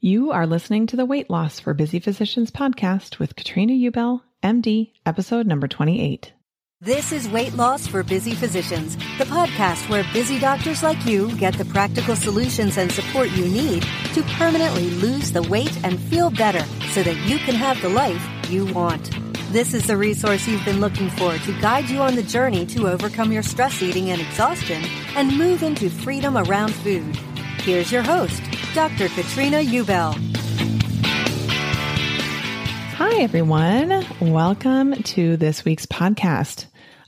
You are listening to the Weight Loss for Busy Physicians podcast with Katrina Ubel, MD, episode number 28. This is Weight Loss for Busy Physicians, the podcast where busy doctors like you get the practical solutions and support you need to permanently lose the weight and feel better so that you can have the life you want. This is the resource you've been looking for to guide you on the journey to overcome your stress eating and exhaustion and move into freedom around food. Here's your host, Dr. Katrina Ubel. Hi, everyone. Welcome to this week's podcast.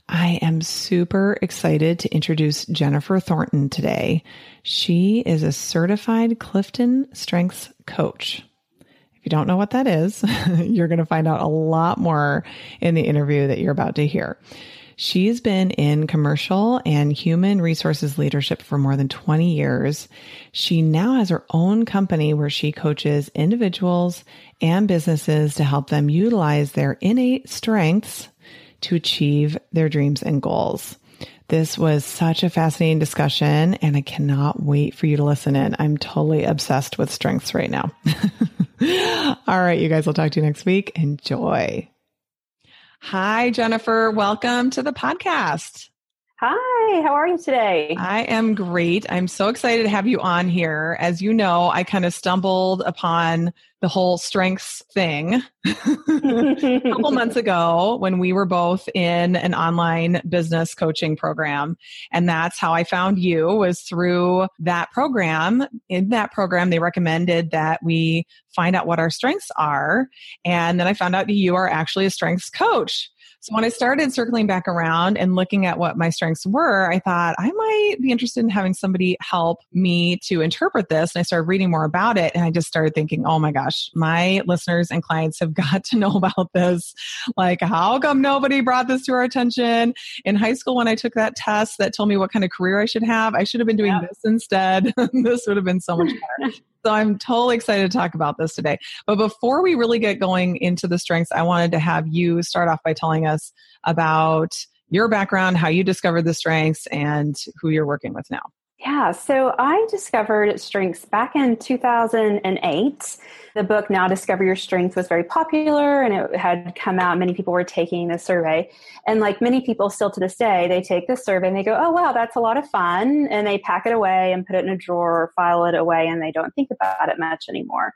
I am super excited to introduce Jennifer Thornton today. She is a certified Clifton Strengths coach. If you don't know what that is, you're going to find out a lot more in the interview that you're about to hear. She's been in commercial and human resources leadership for more than 20 years. She now has her own company where she coaches individuals and businesses to help them utilize their innate strengths to achieve their dreams and goals. This was such a fascinating discussion, and I cannot wait for you to listen in. I'm totally obsessed with strengths right now. All right, you guys, I'll talk to you next week. Enjoy. Hi, Jennifer. Welcome to the podcast. Hi, how are you today? I am great. I'm so excited to have you on here. As you know, I kind of stumbled upon the whole strengths thing a couple months ago when we were both in an online business coaching program. And that's how I found you was through that program. In that program, they recommended that we find out what our strengths are. And then I found out that you are actually a strengths coach. So when I started circling back around and looking at what my strengths were, I thought I might be interested in having somebody help me to interpret this. And I started reading more about it. And I just started thinking, oh my gosh, my listeners and clients have got to know about this. Like, how come nobody brought this to our attention? In high school, when I took that test that told me what kind of career I should have, I should have been doing yep. this instead. this would have been so much better. So I'm totally excited to talk about this today. But before we really get going into the strengths, I wanted to have you start off by telling us about your background, how you discovered the strengths, and who you're working with now. Yeah, so I discovered strengths back in 2008. The book Now Discover Your Strengths was very popular and it had come out. Many people were taking the survey. And like many people still to this day, they take the survey and they go, oh, wow, that's a lot of fun. And they pack it away and put it in a drawer or file it away and they don't think about it much anymore.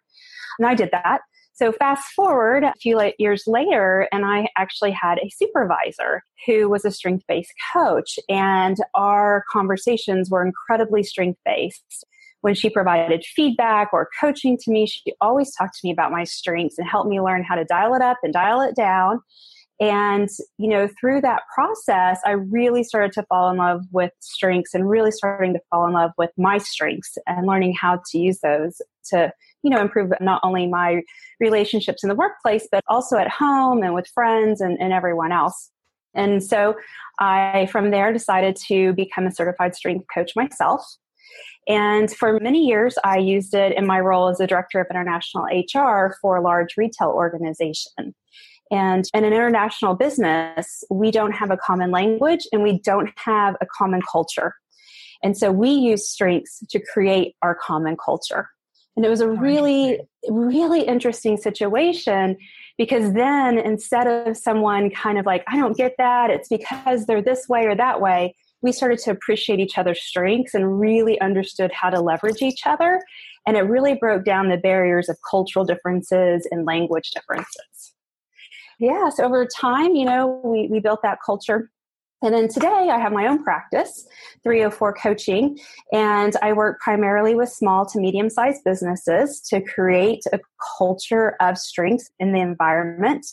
And I did that. So fast forward a few years later, and I actually had a supervisor who was a strength based coach, and our conversations were incredibly strength based. When she provided feedback or coaching to me, she always talked to me about my strengths and helped me learn how to dial it up and dial it down. And, you know, through that process, I really started to fall in love with strengths and really starting to fall in love with my strengths and learning how to use those to, you know, improve not only my relationships in the workplace, but also at home and with friends and, and everyone else. And so I, from there, decided to become a certified strength coach myself. And for many years, I used it in my role as a director of international HR for a large retail organization. And in an international business, we don't have a common language and we don't have a common culture. And so we use strengths to create our common culture. And it was a oh, really, really interesting situation because then instead of someone kind of like, I don't get that, it's because they're this way or that way, we started to appreciate each other's strengths and really understood how to leverage each other. And it really broke down the barriers of cultural differences and language differences. Yeah, so over time, you know, we, we built that culture. And then today I have my own practice, 304 Coaching, and I work primarily with small to medium sized businesses to create a culture of strength in the environment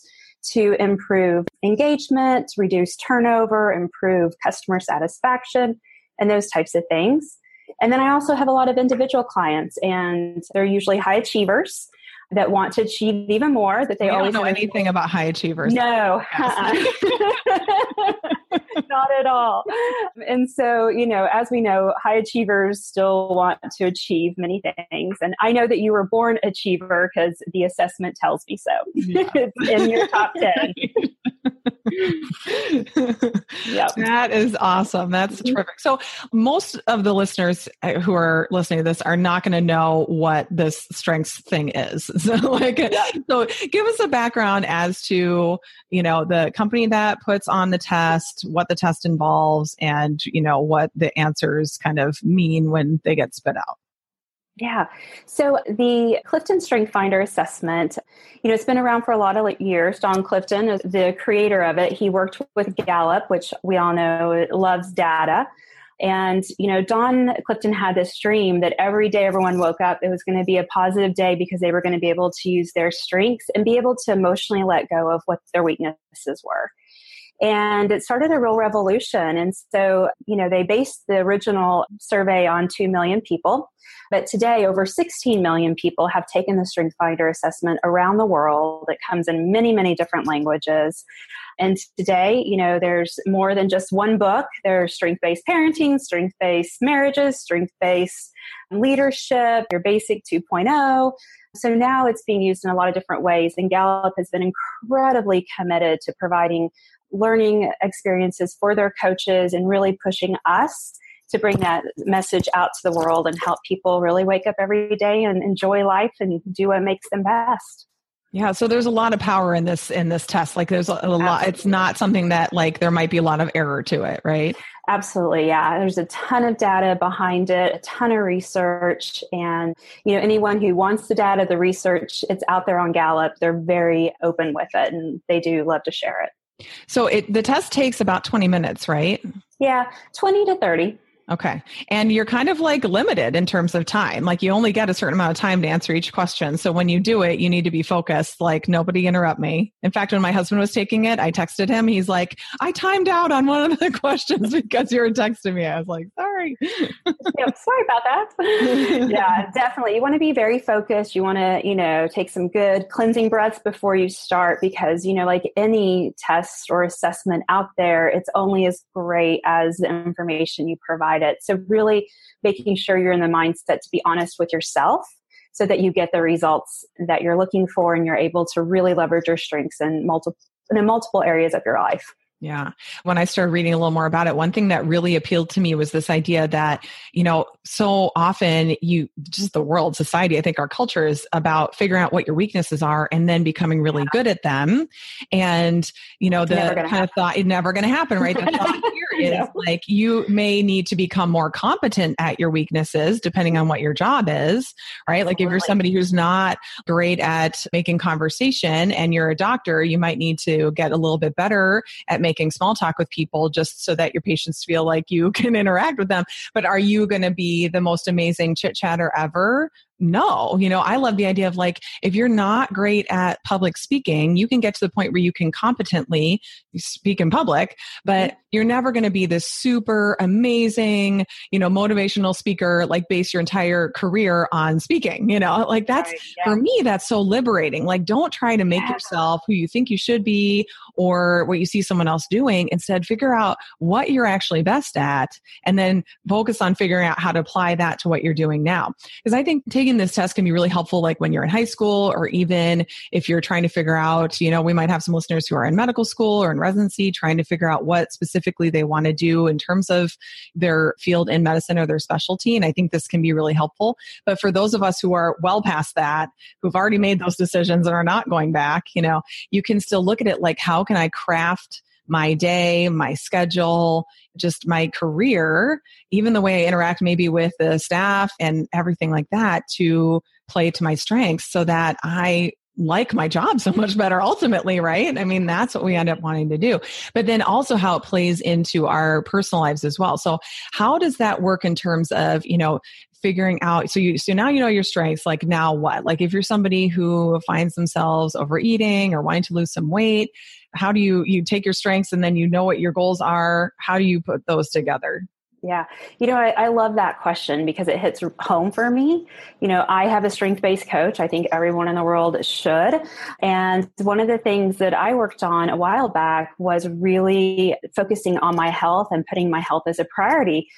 to improve engagement, reduce turnover, improve customer satisfaction, and those types of things. And then I also have a lot of individual clients, and they're usually high achievers that want to achieve even more. That they we always don't know anything about high achievers. No, not at all. And so, you know, as we know, high achievers still want to achieve many things. And I know that you were born achiever because the assessment tells me so. Yeah. it's in your top 10. Yep. That is awesome. That's mm-hmm. terrific. So, most of the listeners uh, who are listening to this are not going to know what this strengths thing is. So, like, so give us a background as to you know the company that puts on the test, what the test involves, and you know what the answers kind of mean when they get spit out. Yeah. So the Clifton Strength Finder assessment, you know, it's been around for a lot of years. Don Clifton is the creator of it. He worked with Gallup, which we all know loves data. And, you know, Don Clifton had this dream that every day everyone woke up, it was going to be a positive day because they were going to be able to use their strengths and be able to emotionally let go of what their weaknesses were. And it started a real revolution. And so, you know, they based the original survey on 2 million people. But today, over 16 million people have taken the Strength Finder assessment around the world. It comes in many, many different languages. And today, you know, there's more than just one book. There's strength based parenting, strength based marriages, strength based leadership, your basic 2.0. So now it's being used in a lot of different ways. And Gallup has been incredibly committed to providing learning experiences for their coaches and really pushing us to bring that message out to the world and help people really wake up every day and enjoy life and do what makes them best. Yeah, so there's a lot of power in this in this test. Like there's a, a lot it's not something that like there might be a lot of error to it, right? Absolutely. Yeah. There's a ton of data behind it, a ton of research and you know anyone who wants the data, the research, it's out there on Gallup. They're very open with it and they do love to share it. So it the test takes about 20 minutes, right? Yeah, 20 to 30. Okay. And you're kind of like limited in terms of time. Like you only get a certain amount of time to answer each question. So when you do it, you need to be focused, like nobody interrupt me. In fact, when my husband was taking it, I texted him. He's like, I timed out on one of the questions because you were texting me. I was like, sorry. yeah, sorry about that. yeah, definitely. You want to be very focused. You want to, you know, take some good cleansing breaths before you start because, you know, like any test or assessment out there, it's only as great as the information you provide So, really making sure you're in the mindset to be honest with yourself so that you get the results that you're looking for and you're able to really leverage your strengths in multiple in multiple areas of your life. Yeah. When I started reading a little more about it, one thing that really appealed to me was this idea that, you know, so often you, just the world, society, I think our culture is about figuring out what your weaknesses are and then becoming really yeah. good at them. And, you know, the kind happen. of thought, it's never going to happen, right? The thought here is like you may need to become more competent at your weaknesses depending on what your job is, right? Like if you're somebody who's not great at making conversation and you're a doctor, you might need to get a little bit better at making making small talk with people just so that your patients feel like you can interact with them. But are you going to be the most amazing chit chatter ever? No. You know, I love the idea of like, if you're not great at public speaking, you can get to the point where you can competently speak in public, but you're never going to be this super amazing, you know, motivational speaker, like base your entire career on speaking, you know, like that's right, yeah. for me, that's so liberating. Like, don't try to make yeah. yourself who you think you should be or what you see someone else doing. Instead, figure out what you're actually best at and then focus on figuring out how to apply that to what you're doing now. Because I think taking this test can be really helpful, like when you're in high school or even if you're trying to figure out, you know, we might have some listeners who are in medical school or in residency trying to figure out what specifically they want to do in terms of their field in medicine or their specialty. And I think this can be really helpful. But for those of us who are well past that, who've already made those decisions and are not going back, you know, you can still look at it like, how can I craft my day, my schedule, just my career, even the way I interact maybe with the staff and everything like that to play to my strengths so that I like my job so much better ultimately, right? I mean, that's what we end up wanting to do. But then also how it plays into our personal lives as well. So how does that work in terms of, you know, figuring out so you so now you know your strengths like now what like if you're somebody who finds themselves overeating or wanting to lose some weight how do you you take your strengths and then you know what your goals are how do you put those together yeah. You know, I, I, love that question because it hits home for me. You know, I have a strength based coach. I think everyone in the world should. And one of the things that I worked on a while back was really focusing on my health and putting my health as a priority.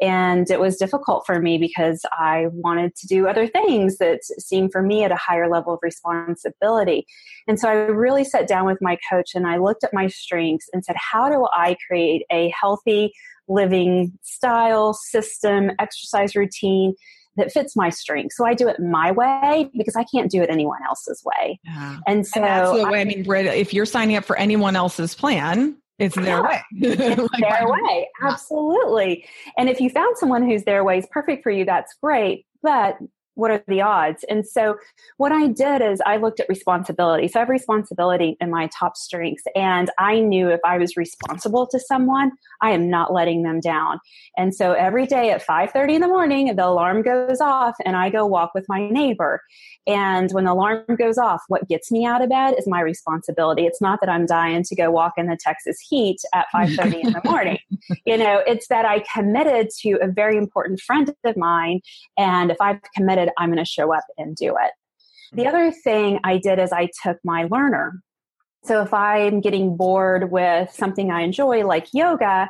And it was difficult for me because I wanted to do other things that seemed for me at a higher level of responsibility. And so I really sat down with my coach and I looked at my strengths and said, how do I create a healthy, living style, system, exercise routine that fits my strength. So I do it my way because I can't do it anyone else's way. Yeah. And so and that's the way. I, I mean, if you're signing up for anyone else's plan, it's their yeah, way. it's their way. Absolutely. And if you found someone who's their way is perfect for you, that's great. But what are the odds? And so what I did is I looked at responsibility. So I have responsibility in my top strengths. And I knew if I was responsible to someone, I am not letting them down. And so every day at 5:30 in the morning, the alarm goes off and I go walk with my neighbor. And when the alarm goes off, what gets me out of bed is my responsibility. It's not that I'm dying to go walk in the Texas heat at 5:30 in the morning. You know, it's that I committed to a very important friend of mine and if I've committed, I'm going to show up and do it. The mm-hmm. other thing I did is I took my learner. So if I'm getting bored with something I enjoy like yoga,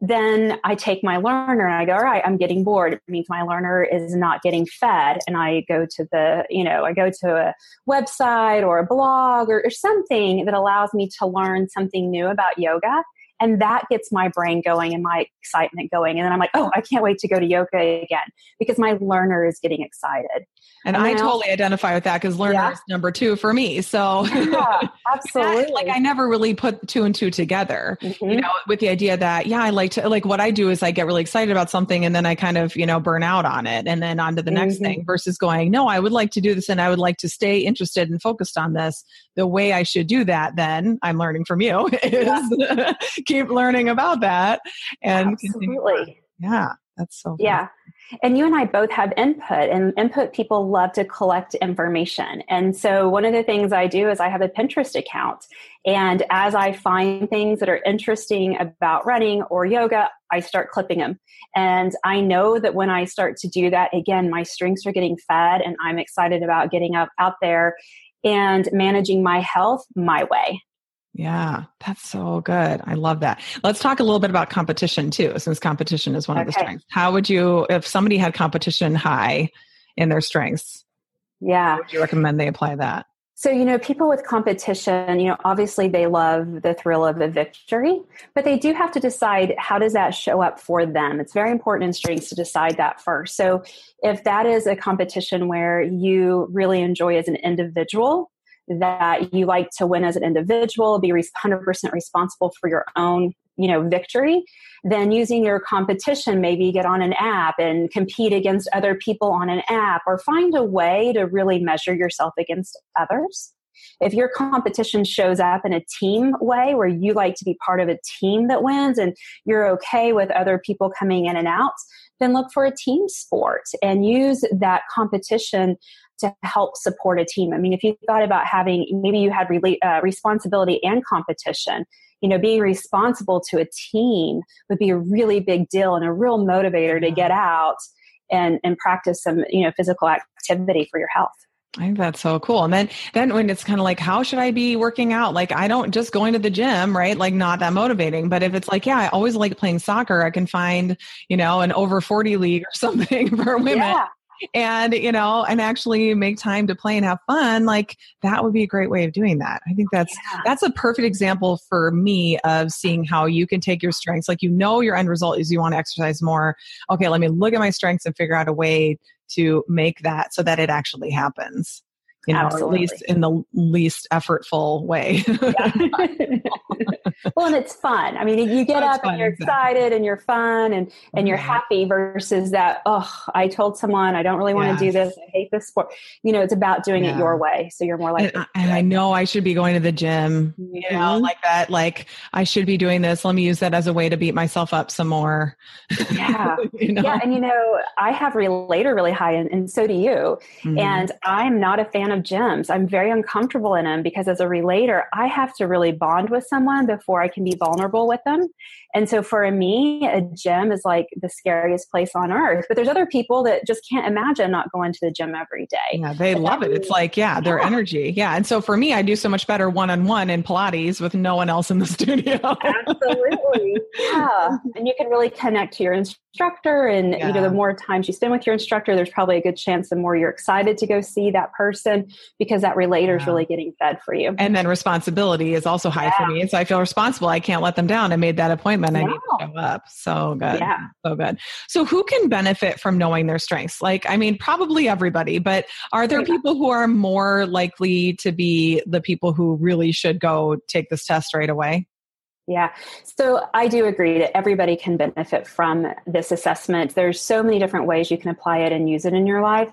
then I take my learner and I go, all right, I'm getting bored. It means my learner is not getting fed. And I go to the, you know, I go to a website or a blog or, or something that allows me to learn something new about yoga. And that gets my brain going and my excitement going. And then I'm like, oh, I can't wait to go to yoga again because my learner is getting excited. And, and I totally identify with that because learner yeah. is number two for me. So yeah, absolutely. like I never really put two and two together, mm-hmm. you know, with the idea that, yeah, I like to, like what I do is I get really excited about something and then I kind of, you know, burn out on it and then on to the mm-hmm. next thing versus going, no, I would like to do this and I would like to stay interested and focused on this. The way I should do that then I'm learning from you is yeah. keep learning about that and absolutely. Continue. Yeah. That's so yeah. And you and I both have input, and input people love to collect information. And so, one of the things I do is I have a Pinterest account. And as I find things that are interesting about running or yoga, I start clipping them. And I know that when I start to do that, again, my strengths are getting fed, and I'm excited about getting up out there and managing my health my way. Yeah, that's so good. I love that. Let's talk a little bit about competition too, since competition is one okay. of the strengths. How would you, if somebody had competition high in their strengths, yeah, would you recommend they apply that? So, you know, people with competition, you know, obviously they love the thrill of a victory, but they do have to decide how does that show up for them. It's very important in strengths to decide that first. So, if that is a competition where you really enjoy as an individual, that you like to win as an individual, be 100% responsible for your own you know victory then using your competition maybe get on an app and compete against other people on an app or find a way to really measure yourself against others. If your competition shows up in a team way where you like to be part of a team that wins and you're okay with other people coming in and out, then look for a team sport and use that competition to help support a team. I mean, if you thought about having maybe you had re- uh, responsibility and competition, you know, being responsible to a team would be a really big deal and a real motivator to get out and, and practice some, you know, physical activity for your health. I think that's so cool. And then, then when it's kind of like, how should I be working out? Like, I don't just going to the gym, right? Like, not that motivating. But if it's like, yeah, I always like playing soccer, I can find, you know, an over 40 league or something for women. Yeah and you know and actually make time to play and have fun like that would be a great way of doing that. I think that's yeah. that's a perfect example for me of seeing how you can take your strengths like you know your end result is you want to exercise more. Okay let me look at my strengths and figure out a way to make that so that it actually happens you know, Absolutely. at least in the least effortful way. well, and it's fun. I mean, you get That's up and you're excited exactly. and you're fun and and you're happy versus that. Oh, I told someone I don't really want yes. to do this. I hate this sport. You know, it's about doing yeah. it your way, so you're more like. And, and I know I should be going to the gym. Mm-hmm. You know, like that. Like I should be doing this. Let me use that as a way to beat myself up some more. Yeah, you know? yeah, and you know, I have relator really high, and, and so do you. Mm-hmm. And I'm not a fan of gyms. I'm very uncomfortable in them because as a relator, I have to really bond with someone before I can be vulnerable with them. And so for me, a gym is like the scariest place on earth. But there's other people that just can't imagine not going to the gym every day. Yeah, they but love it. It's like, yeah, their yeah. energy. Yeah. And so for me, I do so much better one on one in Pilates with no one else in the studio. Absolutely. Yeah. And you can really connect to your instructor. And yeah. you know, the more times you spend with your instructor, there's probably a good chance the more you're excited to go see that person because that relator is yeah. really getting fed for you. And then responsibility is also high for me. And so I feel responsible. I can't let them down. I made that appointment I need to show up. So good. Yeah. So good. So who can benefit from knowing their strengths? Like, I mean, probably everybody, but are there people who are more likely to be the people who really should go take this test right away? Yeah. So I do agree that everybody can benefit from this assessment. There's so many different ways you can apply it and use it in your life.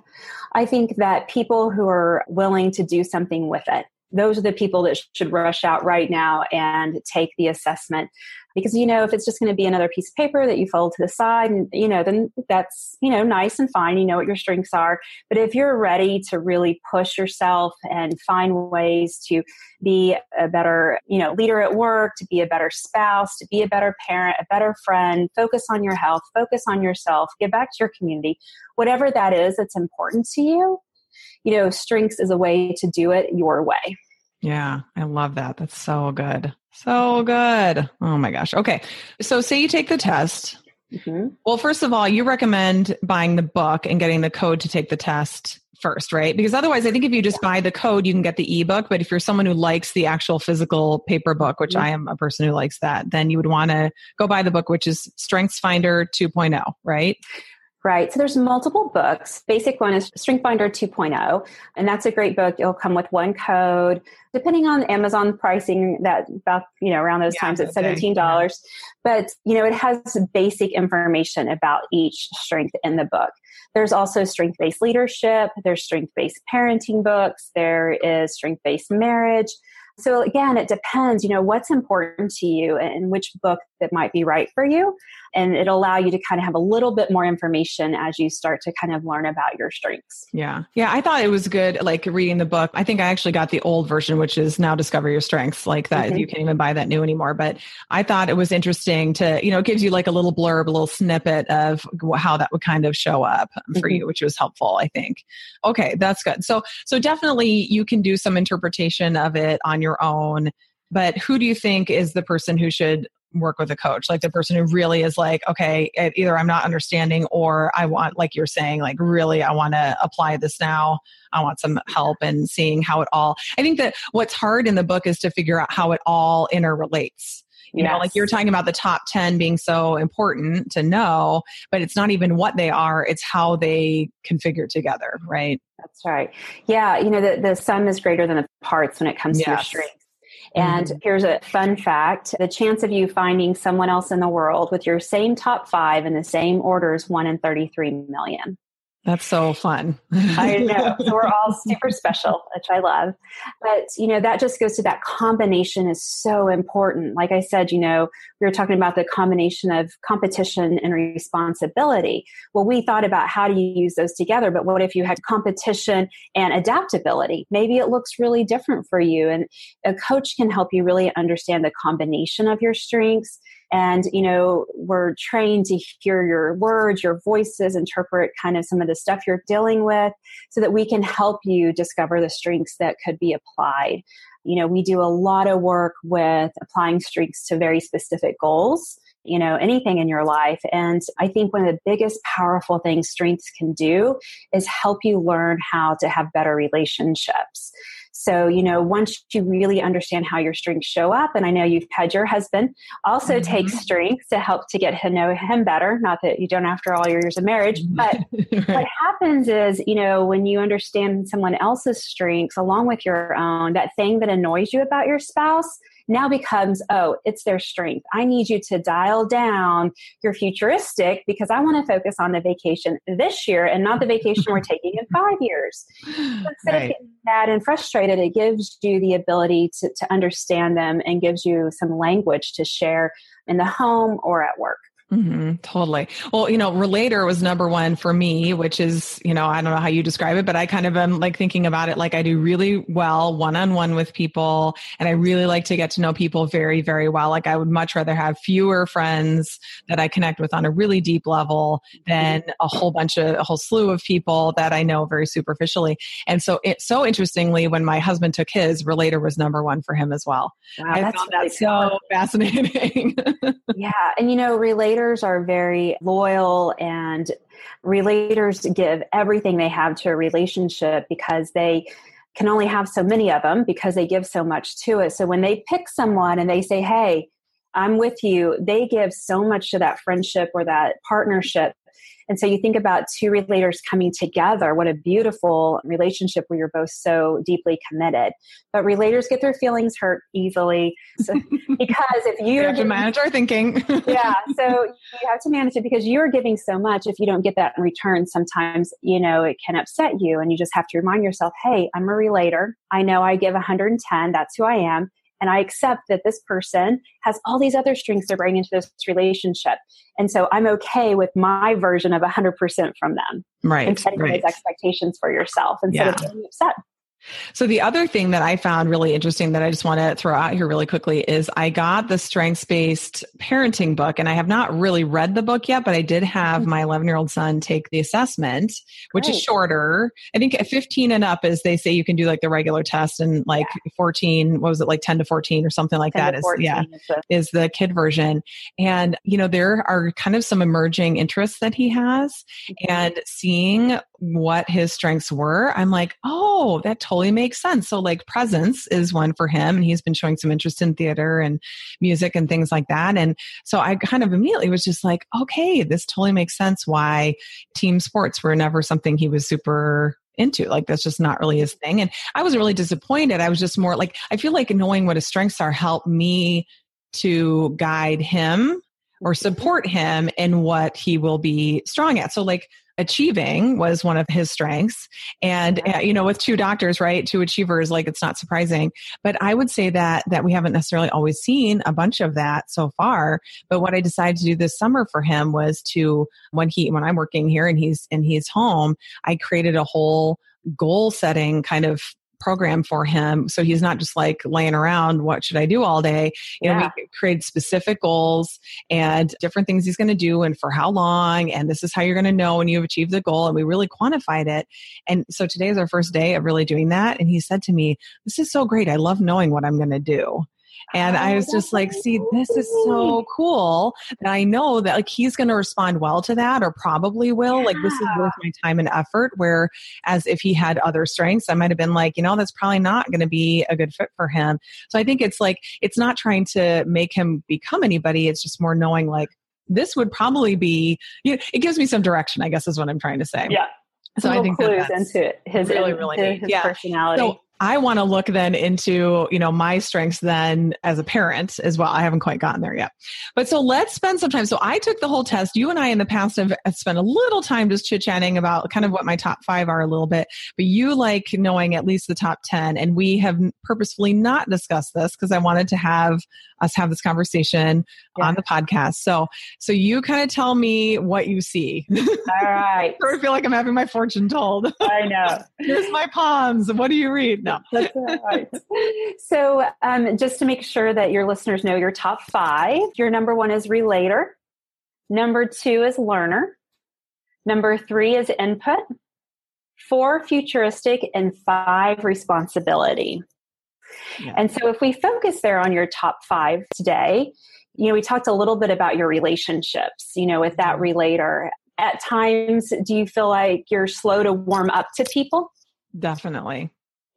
I think that people who are willing to do something with it, those are the people that should rush out right now and take the assessment because you know if it's just going to be another piece of paper that you fold to the side and you know then that's you know nice and fine you know what your strengths are. But if you're ready to really push yourself and find ways to be a better you know leader at work to be a better spouse to be a better parent a better friend focus on your health focus on yourself give back to your community whatever that is that's important to you you know strengths is a way to do it your way yeah, I love that. That's so good. So good. Oh my gosh. Okay. So, say you take the test. Mm-hmm. Well, first of all, you recommend buying the book and getting the code to take the test first, right? Because otherwise, I think if you just buy the code, you can get the ebook. But if you're someone who likes the actual physical paper book, which mm-hmm. I am a person who likes that, then you would want to go buy the book, which is Strengths Finder 2.0, right? Right. So there's multiple books. Basic one is Strength Finder 2.0, and that's a great book. It'll come with one code. Depending on Amazon pricing, that about you know around those yeah, times it's seventeen dollars. Yeah. But you know it has basic information about each strength in the book. There's also strength based leadership. There's strength based parenting books. There is strength based marriage. So again, it depends, you know, what's important to you and which book that might be right for you. And it'll allow you to kind of have a little bit more information as you start to kind of learn about your strengths. Yeah. Yeah. I thought it was good, like reading the book. I think I actually got the old version, which is now Discover Your Strengths, like that. Mm-hmm. You can't even buy that new anymore. But I thought it was interesting to, you know, it gives you like a little blurb, a little snippet of how that would kind of show up for mm-hmm. you, which was helpful, I think. Okay. That's good. So, so definitely you can do some interpretation of it on your own but who do you think is the person who should work with a coach like the person who really is like okay either i'm not understanding or i want like you're saying like really i want to apply this now. I want some help and seeing how it all i think that what's hard in the book is to figure out how it all interrelates. You yes. know like you're talking about the top 10 being so important to know but it's not even what they are it's how they configure together right? That's right. Yeah you know the, the sum is greater than the parts when it comes yes. to your strength and mm-hmm. here's a fun fact the chance of you finding someone else in the world with your same top five in the same order is 1 in 33 million. That's so fun. I know. So we're all super special, which I love. But, you know, that just goes to that combination is so important. Like I said, you know, we were talking about the combination of competition and responsibility. Well, we thought about how do you use those together, but what if you had competition and adaptability? Maybe it looks really different for you. And a coach can help you really understand the combination of your strengths and you know we're trained to hear your words your voices interpret kind of some of the stuff you're dealing with so that we can help you discover the strengths that could be applied. You know we do a lot of work with applying strengths to very specific goals you know anything in your life. And i think one of the biggest powerful things strengths can do is help you learn how to have better relationships so, you know, once you really understand how your strengths show up, and I know you've had your husband also mm-hmm. take strengths to help to get to know him better. Not that you don't after all your years of marriage, mm-hmm. but right. what happens is, you know, when you understand someone else's strengths along with your own, that thing that annoys you about your spouse, now becomes, oh, it's their strength. I need you to dial down your futuristic because I want to focus on the vacation this year and not the vacation we're taking in five years. instead right. of getting mad and frustrated, it gives you the ability to, to understand them and gives you some language to share in the home or at work. Mm-hmm, totally. Well, you know, Relator was number one for me, which is, you know, I don't know how you describe it, but I kind of am like thinking about it like I do really well one on one with people. And I really like to get to know people very, very well. Like I would much rather have fewer friends that I connect with on a really deep level than a whole bunch of, a whole slew of people that I know very superficially. And so it, so interestingly, when my husband took his, Relator was number one for him as well. Wow, I found really that so fascinating. yeah. And you know, Relator relators are very loyal and relators give everything they have to a relationship because they can only have so many of them because they give so much to it. So when they pick someone and they say, Hey, I'm with you, they give so much to that friendship or that partnership and so you think about two relators coming together, what a beautiful relationship where you're both so deeply committed. But relators get their feelings hurt easily so, because if you have to manage our thinking. yeah. So you have to manage it because you're giving so much. If you don't get that in return, sometimes, you know, it can upset you. And you just have to remind yourself, hey, I'm a relator. I know I give 110. That's who I am and I accept that this person has all these other strengths to bring into this relationship. And so I'm okay with my version of 100% from them. Right. And setting right. those expectations for yourself instead yeah. of being upset. So the other thing that I found really interesting that I just want to throw out here really quickly is I got the strengths based parenting book and I have not really read the book yet, but I did have mm-hmm. my 11 year old son take the assessment, which Great. is shorter. I think 15 and up is they say you can do like the regular test and like yeah. 14, what was it like 10 to 14 or something like that is, yeah, is the, is the kid version. And, you know, there are kind of some emerging interests that he has mm-hmm. and seeing what his strengths were, I'm like, oh, that totally makes sense. So, like, presence is one for him, and he's been showing some interest in theater and music and things like that. And so I kind of immediately was just like, okay, this totally makes sense why team sports were never something he was super into. Like that's just not really his thing. And I wasn't really disappointed. I was just more like, I feel like knowing what his strengths are helped me to guide him or mm-hmm. support him in what he will be strong at. So like achieving was one of his strengths. And uh, you know with two doctors right two achievers like it's not surprising. But i would say that that we haven't necessarily always seen a bunch of that so far. But what i decided to do this summer for him was to when he when i'm working here and he's and he's home i created a whole goal setting kind of program for him. So he's not just like laying around what should i do all day? You yeah. know we create specific goals and different things he's going to do and for how long and this is how you're going to know when you've achieved the goal and we really quantified it. And so today is our first day of really doing that and he said to me this is so great. I love knowing what i'm going to do and I was just like, see, this is so cool that I know that like he's going to respond well to that or probably will. Yeah. Like this is worth my time and effort. Where as if he had other strengths, I might have been like, you know, that's probably not going to be a good fit for him. So I think it's like, it's not trying to make him become anybody. It's just more knowing like, this would probably be, you know, it gives me some direction, I guess is what I'm trying to say. Yeah. So I think clues that into his, really, really his, his yeah. personality. So I want to look then into, you know, my strengths then as a parent as well. I haven't quite gotten there yet. But so let's spend some time. So I took the whole test. You and I in the past have spent a little time just chit chatting about kind of what my top five are a little bit, but you like knowing at least the top 10. And we have purposefully not discussed this because I wanted to have us have this conversation yeah. on the podcast. So, so you kind of tell me what you see. All right. I feel like I'm having my fortune told. I know. Here's my palms. What do you read? No. That's right. so, um, just to make sure that your listeners know your top five, your number one is relator. Number two is learner. Number three is input. Four futuristic and five responsibility. Yeah. And so, if we focus there on your top five today, you know, we talked a little bit about your relationships, you know, with that mm-hmm. relator. At times, do you feel like you're slow to warm up to people? Definitely.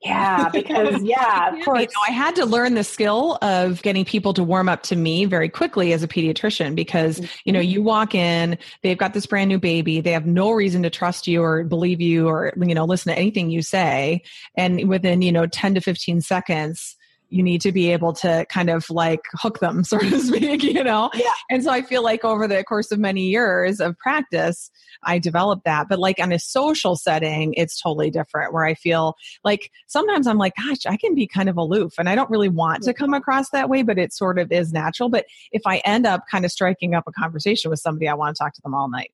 Yeah, because yeah, of course. You know, I had to learn the skill of getting people to warm up to me very quickly as a pediatrician because, you know, you mm-hmm. walk in, they've got this brand new baby, they have no reason to trust you or believe you or, you know, listen to anything you say. And within, you know, 10 to 15 seconds, you need to be able to kind of like hook them, so to speak, you know? Yeah. And so I feel like over the course of many years of practice, I developed that. But like on a social setting, it's totally different where I feel like sometimes I'm like, gosh, I can be kind of aloof and I don't really want to come mm-hmm. across that way, but it sort of is natural. But if I end up kind of striking up a conversation with somebody, I want to talk to them all night.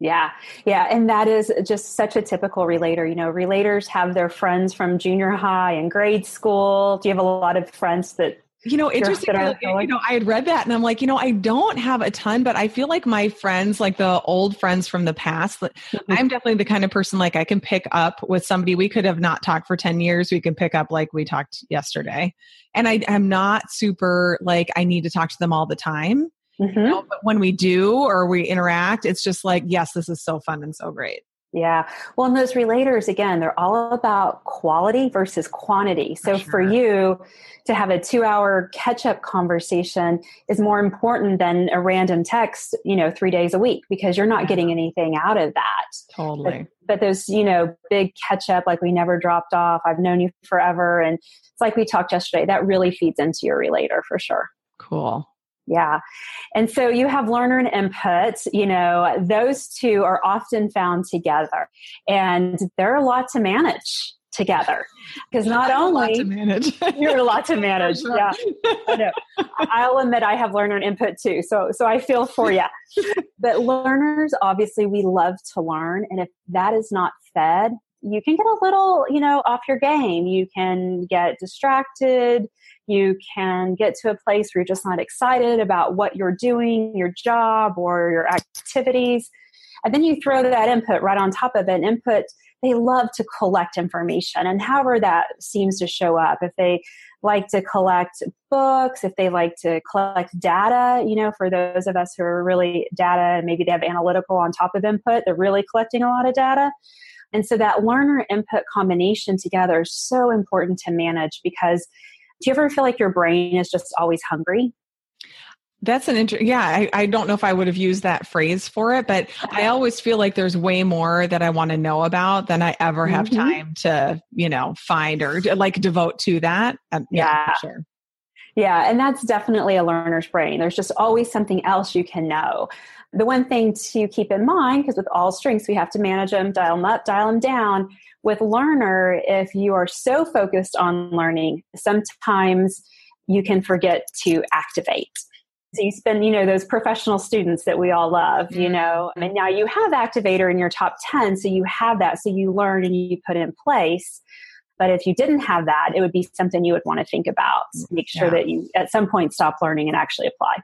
Yeah, yeah. And that is just such a typical relator. You know, relators have their friends from junior high and grade school. Do you have a lot of friends that you know, interesting. You know, I had read that and I'm like, you know, I don't have a ton, but I feel like my friends, like the old friends from the past, mm-hmm. I'm definitely the kind of person like I can pick up with somebody. We could have not talked for 10 years. We can pick up like we talked yesterday. And I am not super like I need to talk to them all the time. Mm-hmm. You know, but when we do or we interact, it's just like, yes, this is so fun and so great. Yeah. Well, and those relators, again, they're all about quality versus quantity. So for, sure. for you to have a two hour catch up conversation is more important than a random text, you know, three days a week because you're not getting anything out of that. Totally. But, but those, you know, big catch up, like we never dropped off, I've known you forever. And it's like we talked yesterday, that really feeds into your relator for sure. Cool. Yeah. And so you have learner and input, you know, those two are often found together and they're a lot to manage together. Because not only you're a lot to manage yeah. i'll admit i have learner and input too so so i feel for you but learners obviously we love to learn and if that is not fed you can get a little you know off your game. You can get distracted you can get to a place where you're just not excited about what you're doing, your job, or your activities. And then you throw that input right on top of it. Input, they love to collect information. And however that seems to show up, if they like to collect books, if they like to collect data, you know, for those of us who are really data and maybe they have analytical on top of input, they're really collecting a lot of data. And so that learner input combination together is so important to manage because do you ever feel like your brain is just always hungry? That's an interesting, yeah. I, I don't know if I would have used that phrase for it, but I always feel like there's way more that I want to know about than I ever have mm-hmm. time to, you know, find or like devote to that. Um, yeah, yeah. sure. Yeah, and that's definitely a learner's brain. There's just always something else you can know. The one thing to keep in mind, because with all strengths, we have to manage them, dial them up, dial them down with learner, if you are so focused on learning, sometimes you can forget to activate. So you spend, you know, those professional students that we all love, you mm-hmm. know, and now you have activator in your top 10. So you have that. So you learn and you put in place. But if you didn't have that, it would be something you would want to think about. Make sure yeah. that you at some point stop learning and actually apply.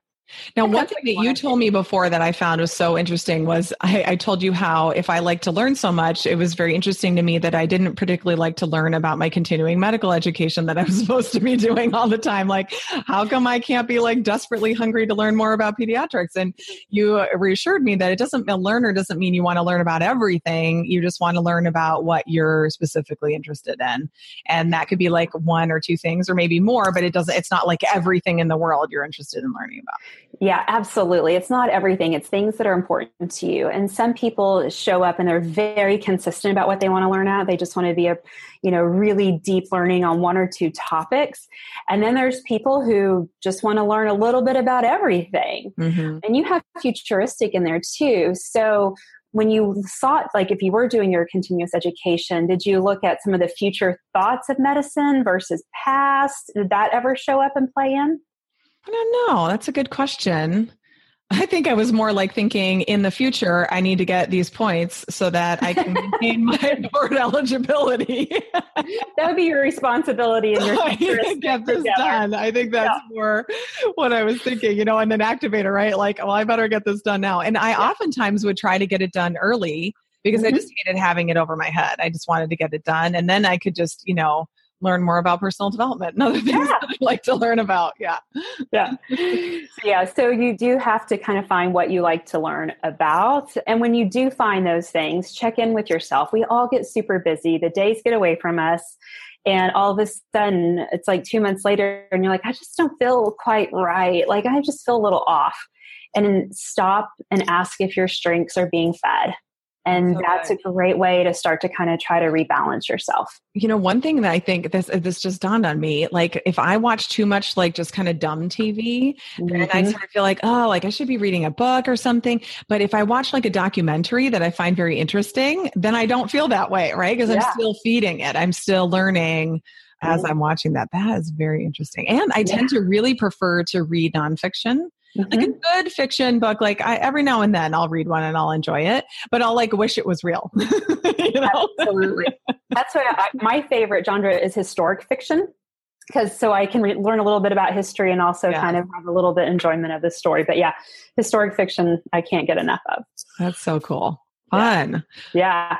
Now, one thing that you told me before that I found was so interesting was I, I, told you how if I like to learn so much, it was very interesting to me that I didn't particularly like to learn about my continuing medical education that I'm supposed to be doing all the time. Like, how come I can't be like desperately hungry to learn more about pediatrics? And you reassured me that it doesn't, a learner doesn't mean you want to learn about everything. You just want to learn about what you're specifically interested in. And that could be like one or two things or maybe more, but it doesn't, it's not like everything in the world you're interested in learning about. Yeah, absolutely. It's not everything. It's things that are important to you. And some people show up and they're very consistent about what they want to learn at. They just want to be a, you know, really deep learning on one or two topics. And then there's people who just want to learn a little bit about everything. Mm-hmm. And you have futuristic in there too. So when you thought like if you were doing your continuous education did you look at some of the future thoughts of medicine versus past did that ever show up and play in I don't know. That's a good question. I think I was more like thinking in the future, I need to get these points so that I can maintain my board eligibility. that would be your responsibility and your get this together. done. I think that's yeah. more what I was thinking, you know, and an activator, right? Like, well, I better get this done now. And I yeah. oftentimes would try to get it done early because mm-hmm. I just hated having it over my head. I just wanted to get it done. And then I could just, you know, learn more about personal development and other things yeah. that I like to learn about. Yeah. Yeah. yeah. So you do have to kind of find what you like to learn about. And when you do find those things, check in with yourself. We all get super busy. The days get away from us. And all of a sudden, it's like two months later, and you're like, I just don't feel quite right. Like, I just feel a little off. And stop and ask if your strengths are being fed and so that's good. a great way to start to kind of try to rebalance yourself you know one thing that i think this this just dawned on me like if i watch too much like just kind of dumb tv mm-hmm. then i mm-hmm. sort of feel like oh like i should be reading a book or something but if i watch like a documentary that i find very interesting then i don't feel that way right because yeah. i'm still feeding it i'm still learning as i'm watching that that is very interesting and i tend to really prefer to read nonfiction Mm-hmm. Like a mm-hmm. good fiction book, like I, every now and then I'll read one and I'll enjoy it, but I'll like wish it was real. you know? Absolutely. That's what I, my favorite genre is historic fiction because so I can re- learn a little bit about history and also yeah. kind of have a little bit enjoyment of the story. But yeah, historic fiction I can't get enough of. That's so cool. Fun. Yeah. yeah.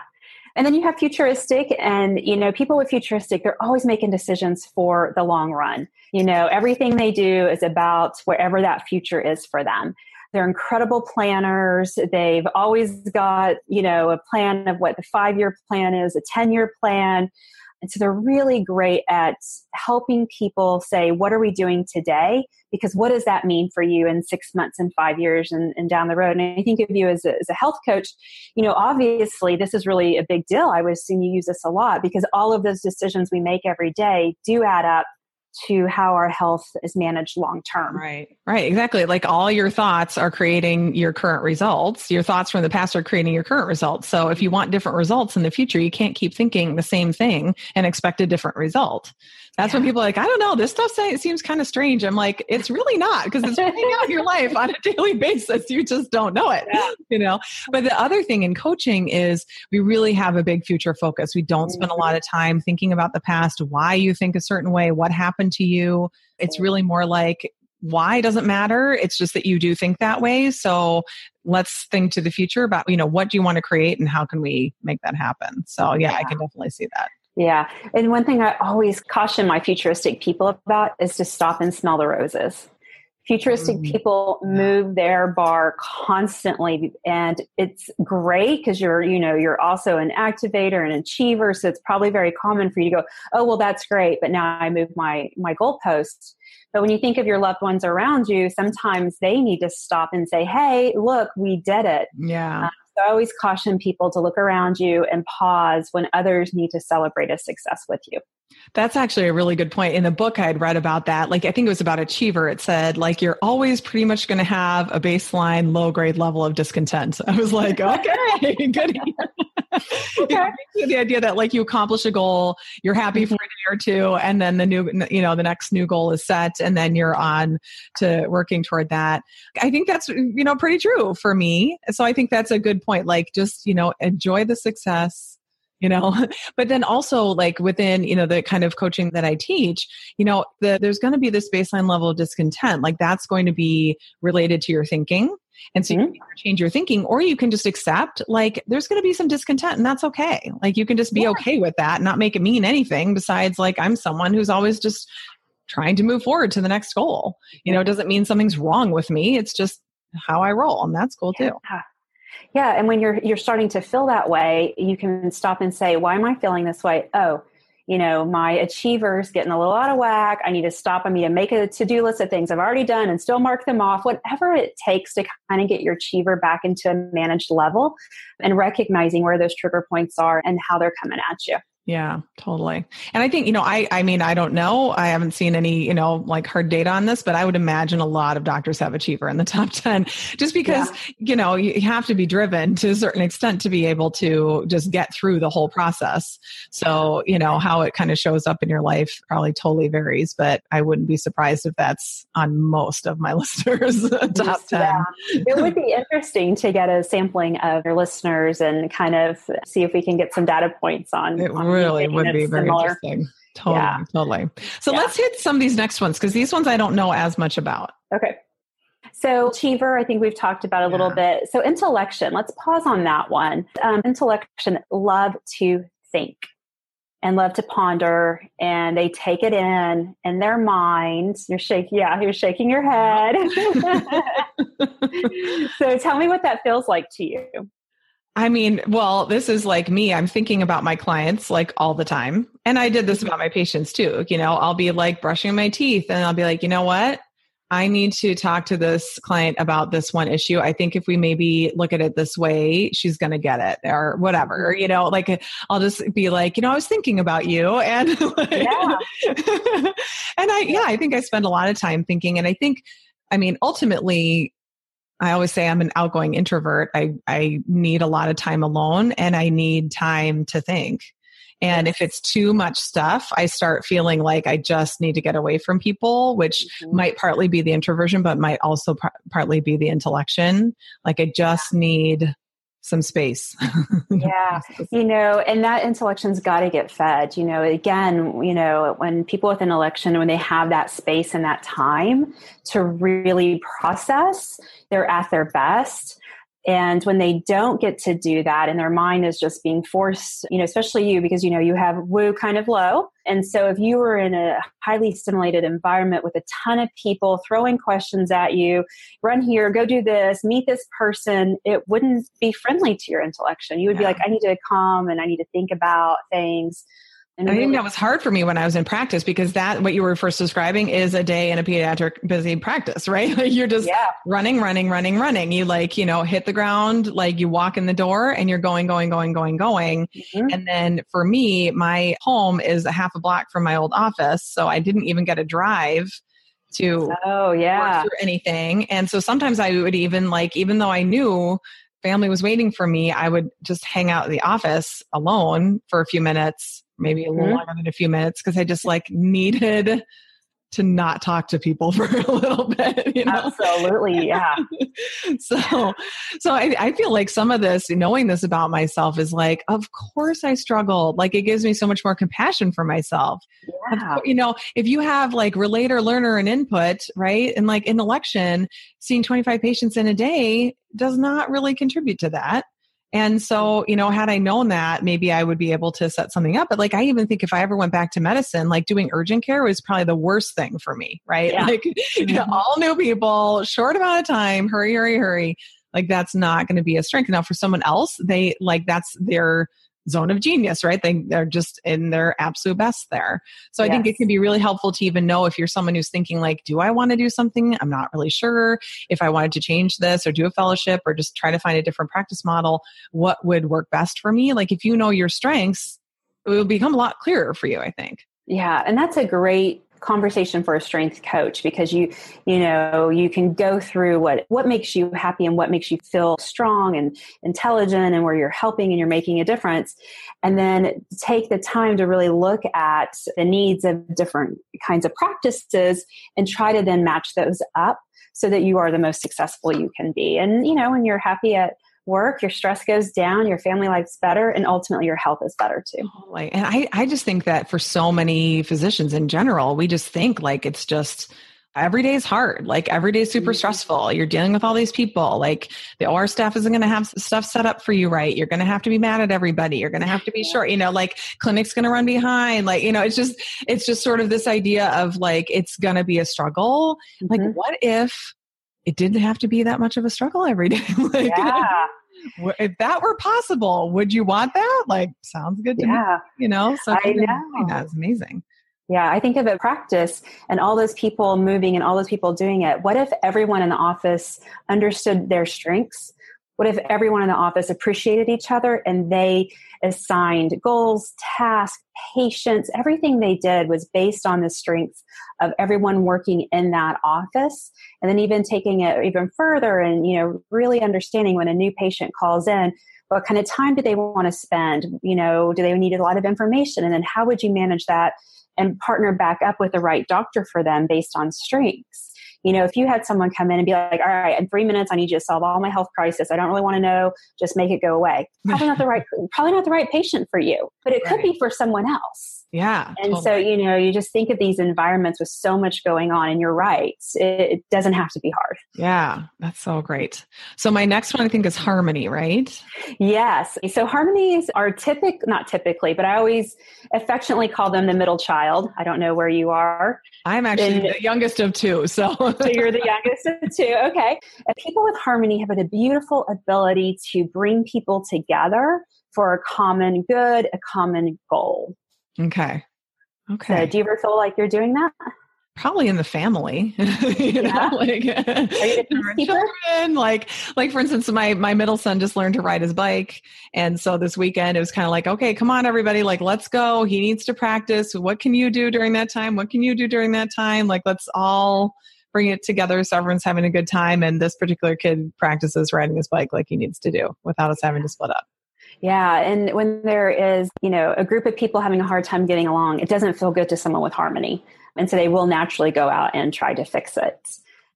And then you have futuristic, and you know, people with futuristic, they're always making decisions for the long run. You know, everything they do is about wherever that future is for them. They're incredible planners. They've always got, you know, a plan of what the five year plan is, a 10 year plan. And so they're really great at helping people say, what are we doing today? Because what does that mean for you in six months and five years and, and down the road? And I think of you as a, as a health coach, you know, obviously this is really a big deal. I was seeing you use this a lot because all of those decisions we make every day do add up to how our health is managed long term. Right. Right. Exactly. Like all your thoughts are creating your current results. Your thoughts from the past are creating your current results. So if you want different results in the future, you can't keep thinking the same thing and expect a different result. That's yeah. when people are like, I don't know, this stuff say, it seems kind of strange. I'm like, it's really not because it's playing out your life on a daily basis. You just don't know it, yeah. you know? But the other thing in coaching is we really have a big future focus. We don't spend a lot of time thinking about the past, why you think a certain way, what happened to you. It's really more like, why doesn't matter. It's just that you do think that way. So let's think to the future about, you know, what do you want to create and how can we make that happen? So yeah, yeah. I can definitely see that. Yeah. And one thing I always caution my futuristic people about is to stop and smell the roses. Futuristic mm. people move their bar constantly and it's great because you're, you know, you're also an activator and achiever. So it's probably very common for you to go, oh, well, that's great. But now I move my, my goalposts. But when you think of your loved ones around you, sometimes they need to stop and say, hey, look, we did it. Yeah. Uh, so I always caution people to look around you and pause when others need to celebrate a success with you. That's actually a really good point. In the book, I'd read about that. Like, I think it was about Achiever. It said, like, you're always pretty much going to have a baseline low grade level of discontent. I was like, okay, good. okay. the idea that, like, you accomplish a goal, you're happy for mm-hmm. a day or two, and then the new, you know, the next new goal is set, and then you're on to working toward that. I think that's, you know, pretty true for me. So I think that's a good point. Like, just, you know, enjoy the success you know? But then also like within you know the kind of coaching that i teach you know the, there's going to be this baseline level of discontent like that's going to be related to your thinking. And so mm-hmm. you can change your thinking or you can just accept like there's going to be some discontent and that's okay. Like you can just be yeah. okay with that not make it mean anything besides like i'm someone who's always just trying to move forward to the next goal. You know it doesn't mean something's wrong with me it's just how i roll and that's cool too yeah. And when you're you're starting to feel that way, you can stop and say, "Why am I feeling this way?" Oh, you know, my achievers getting a little out of whack. I need to stop. I need to make a to do list of things I've already done and still mark them off, whatever it takes to kind of get your achiever back into a managed level and recognizing where those trigger points are and how they're coming at you. Yeah, totally. And I think, you know, I I mean, I don't know. I haven't seen any, you know, like hard data on this, but I would imagine a lot of doctors have achiever in the top 10 just because, yeah. you know, you have to be driven to a certain extent to be able to just get through the whole process. So, you know, how it kind of shows up in your life probably totally varies, but I wouldn't be surprised if that's on most of my listeners top 10. Yeah. It would be interesting to get a sampling of your listeners and kind of see if we can get some data points on, it on really would be very similar. interesting. Totally, yeah. totally. So yeah. let's hit some of these next ones because these ones I don't know as much about. Okay. So, achiever, I think we've talked about a yeah. little bit. So, intellection, let's pause on that one. Um, intellection love to think and love to ponder, and they take it in in their mind. You're shaking, yeah, you're shaking your head. so, tell me what that feels like to you. I mean, well, this is like me. I'm thinking about my clients like all the time. And I did this about my patients too. You know, I'll be like brushing my teeth and I'll be like, you know what? I need to talk to this client about this one issue. I think if we maybe look at it this way, she's going to get it or whatever. You know, like I'll just be like, you know, I was thinking about you and like, yeah. and I yeah, I think I spend a lot of time thinking and I think I mean, ultimately I always say I'm an outgoing introvert. I, I need a lot of time alone and I need time to think. And if it's too much stuff, I start feeling like I just need to get away from people, which mm-hmm. might partly be the introversion, but might also par- partly be the intellection. Like I just need some space. yeah. You know, and that intellection's got to get fed. You know, again, you know, when people with intellection, when they have that space and that time to really process, they're at their best. And when they don't get to do that and their mind is just being forced, you know, especially you, because, you know, you have woo kind of low. And so if you were in a highly stimulated environment with a ton of people throwing questions at you, run here, go do this, meet this person, it wouldn't be friendly to your intellection. You would yeah. be like, I need to calm and I need to think about things. And I think that was hard for me when I was in practice because that what you were first describing is a day in a pediatric busy practice, right? Like you're just yeah. running, running, running, running. You like, you know, hit the ground, like you walk in the door and you're going, going, going, going, going. Mm-hmm. And then for me, my home is a half a block from my old office. So I didn't even get a drive to oh yeah anything and so sometimes i would even like even though i knew family was waiting for me i would just hang out in the office alone for a few minutes maybe a little mm-hmm. longer than a few minutes because I just like needed to not talk to people for a little bit. You know? Absolutely, yeah. so, so I, I, feel like some of this, knowing this about myself, is like, of course I struggled. Like it gives me so much more compassion for myself. Yeah. You know, if you have like relator, learner, and input, right, and like intellection, seeing twenty five patients in a day does not really contribute to that. And so, you know, had I known that, maybe I would be able to set something up. But like, I even think if I ever went back to medicine, like doing urgent care was probably the worst thing for me, right? Yeah. Like, mm-hmm. all new people, short amount of time, hurry, hurry, hurry. Like, that's not going to be a strength. Now, for someone else, they like that's their zone of genius, right? They, they're just in their absolute best there. So I yes. think it can be really helpful to even know if you're someone who's thinking like, do I want to do something? I'm not really sure if I wanted to change this or do a fellowship or just try to find a different practice model, what would work best for me? Like if you know your strengths, it will become a lot clearer for you, I think. Yeah, and that's a great conversation for a strength coach because you you know you can go through what what makes you happy and what makes you feel strong and intelligent and where you're helping and you're making a difference. And then take the time to really look at the needs of different kinds of practices and try to then match those up so that you are the most successful you can be. And you know when you're happy at work, your stress goes down, your family life's better, and ultimately your health is better too. And I, I just think that for so many physicians in general, we just think like it's just every day is hard. Like every day is super mm-hmm. stressful. You're dealing with all these people. Like the OR staff isn't going to have stuff set up for you right. You're going to have to be mad at everybody. You're going to have to be short. You know, like clinic's going to run behind. Like you know, it's just it's just sort of this idea of like it's going to be a struggle. Mm-hmm. Like what if it didn't have to be that much of a struggle every day? like, yeah if that were possible, would you want that? Like, sounds good to yeah. me. You know, so I know. that's amazing. Yeah, I think of a practice and all those people moving and all those people doing it. What if everyone in the office understood their strengths? What if everyone in the office appreciated each other and they assigned goals, tasks, patients, everything they did was based on the strengths of everyone working in that office. And then even taking it even further and, you know, really understanding when a new patient calls in, what kind of time do they want to spend? You know, do they need a lot of information? And then how would you manage that and partner back up with the right doctor for them based on strengths? You know, if you had someone come in and be like, all right, in three minutes, I need you to solve all my health crisis. I don't really want to know. Just make it go away. Probably not the right, probably not the right patient for you, but it right. could be for someone else. Yeah. And totally. so, you know, you just think of these environments with so much going on, and you're right. It, it, doesn't have to be hard. Yeah. That's so great. So, my next one I think is harmony, right? Yes. So, harmonies are typical, not typically, but I always affectionately call them the middle child. I don't know where you are. I'm actually and, the youngest of two. So, so you're the youngest of two. Okay. And people with harmony have a beautiful ability to bring people together for a common good, a common goal. Okay. Okay. So do you ever feel like you're doing that? Probably in the family, you yeah. know, like children. Like, like for instance, my my middle son just learned to ride his bike, and so this weekend it was kind of like, okay, come on, everybody, like let's go. He needs to practice. What can you do during that time? What can you do during that time? Like, let's all bring it together so everyone's having a good time. And this particular kid practices riding his bike like he needs to do without us having to split up. Yeah, and when there is, you know, a group of people having a hard time getting along, it doesn't feel good to someone with harmony. And so they will naturally go out and try to fix it.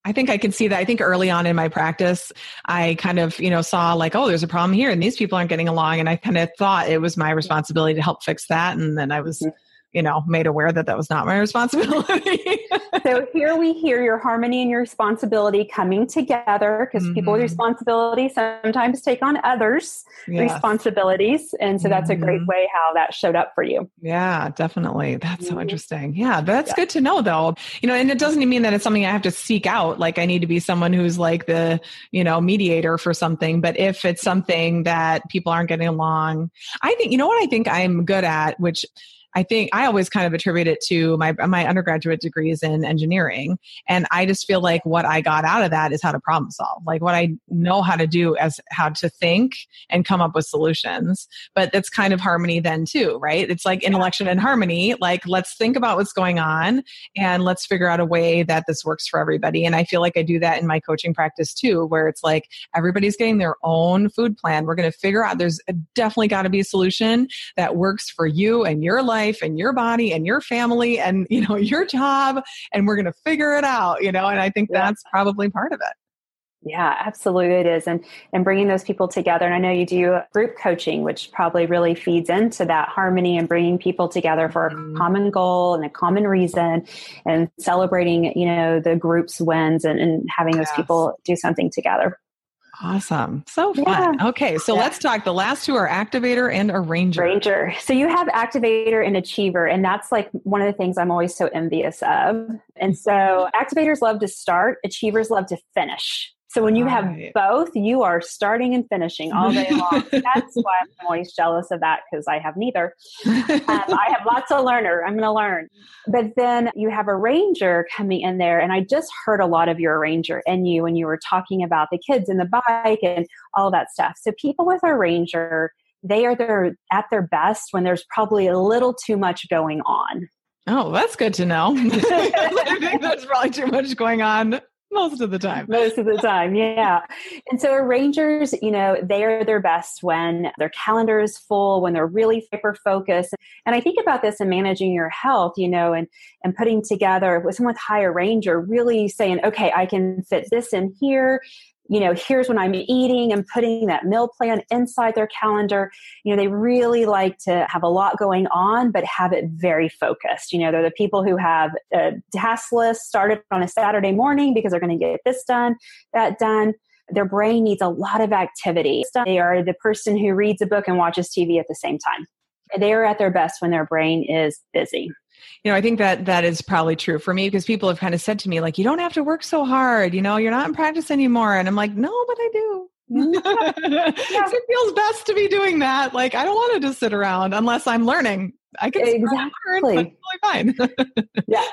I think I can see that. I think early on in my practice, I kind of, you know, saw like, oh, there's a problem here and these people aren't getting along. And I kind of thought it was my responsibility to help fix that. And then I was mm-hmm you know, made aware that that was not my responsibility. so here we hear your harmony and your responsibility coming together because mm-hmm. people with mm-hmm. responsibility sometimes take on others' yes. responsibilities. And so that's mm-hmm. a great mm-hmm. way how that showed up for you. Yeah, definitely. That's mm-hmm. so interesting. Yeah, that's yeah. good to know though. You know, and it doesn't mean that it's something I have to seek out. Like I need to be someone who's like the, you know, mediator for something. But if it's something that people aren't getting along, I think, you know what I think I'm good at, which I think I always kind of attribute it to my my undergraduate degrees in engineering, and I just feel like what I got out of that is how to problem solve, like what I know how to do as how to think and come up with solutions. But that's kind of harmony then too, right? It's like intellection and harmony. Like let's think about what's going on and let's figure out a way that this works for everybody. And I feel like I do that in my coaching practice too, where it's like everybody's getting their own food plan. We're going to figure out there's definitely got to be a solution that works for you and your life life and your body and your family and you know your job and we're going to figure it out you know and i think yeah. that's probably part of it yeah, absolutely it is. And and bringing those people together. And I know you do group coaching, which probably really feeds into that harmony and bringing people together for mm-hmm. a common goal and a common reason and celebrating, you know, the group's wins and, and having those yes. people do something together. Awesome. So fun. Yeah. Okay, so yeah. let's talk. The last two are activator and arranger. Arranger. So you have activator and achiever, and that's like one of the things I'm always so envious of. And mm-hmm. so activators love to start, achievers love to finish. So when you have both, you are starting and finishing all day long. That's why I'm always jealous of that because I have neither. Um, I have lots of learner. I'm going to learn. But then you have arranger coming in there, and I just heard a lot of your arranger in you when you were talking about the kids and the bike and all that stuff. So people with arranger, they are their at their best when there's probably a little too much going on. Oh, that's good to know. I think there's probably too much going on most of the time. Most of the time yeah. And so arrangers you know they are their best when their calendar is full when they're really hyper focused and i think about this in managing your health you know and and putting together with someone with high arranger really saying okay i can fit this in here you know, here's when I'm eating and putting that meal plan inside their calendar. You know, they really like to have a lot going on, but have it very focused. You know, they're the people who have a task list started on a Saturday morning because they're going to get this done, that done. Their brain needs a lot of activity. They are the person who reads a book and watches TV at the same time. They are at their best when their brain is busy you know i think that that is probably true for me because people have kind of said to me like you don't have to work so hard you know you're not in practice anymore and i'm like no but i do it feels best to be doing that. Like I don't want to just sit around unless I'm learning. I can exactly fine. yeah.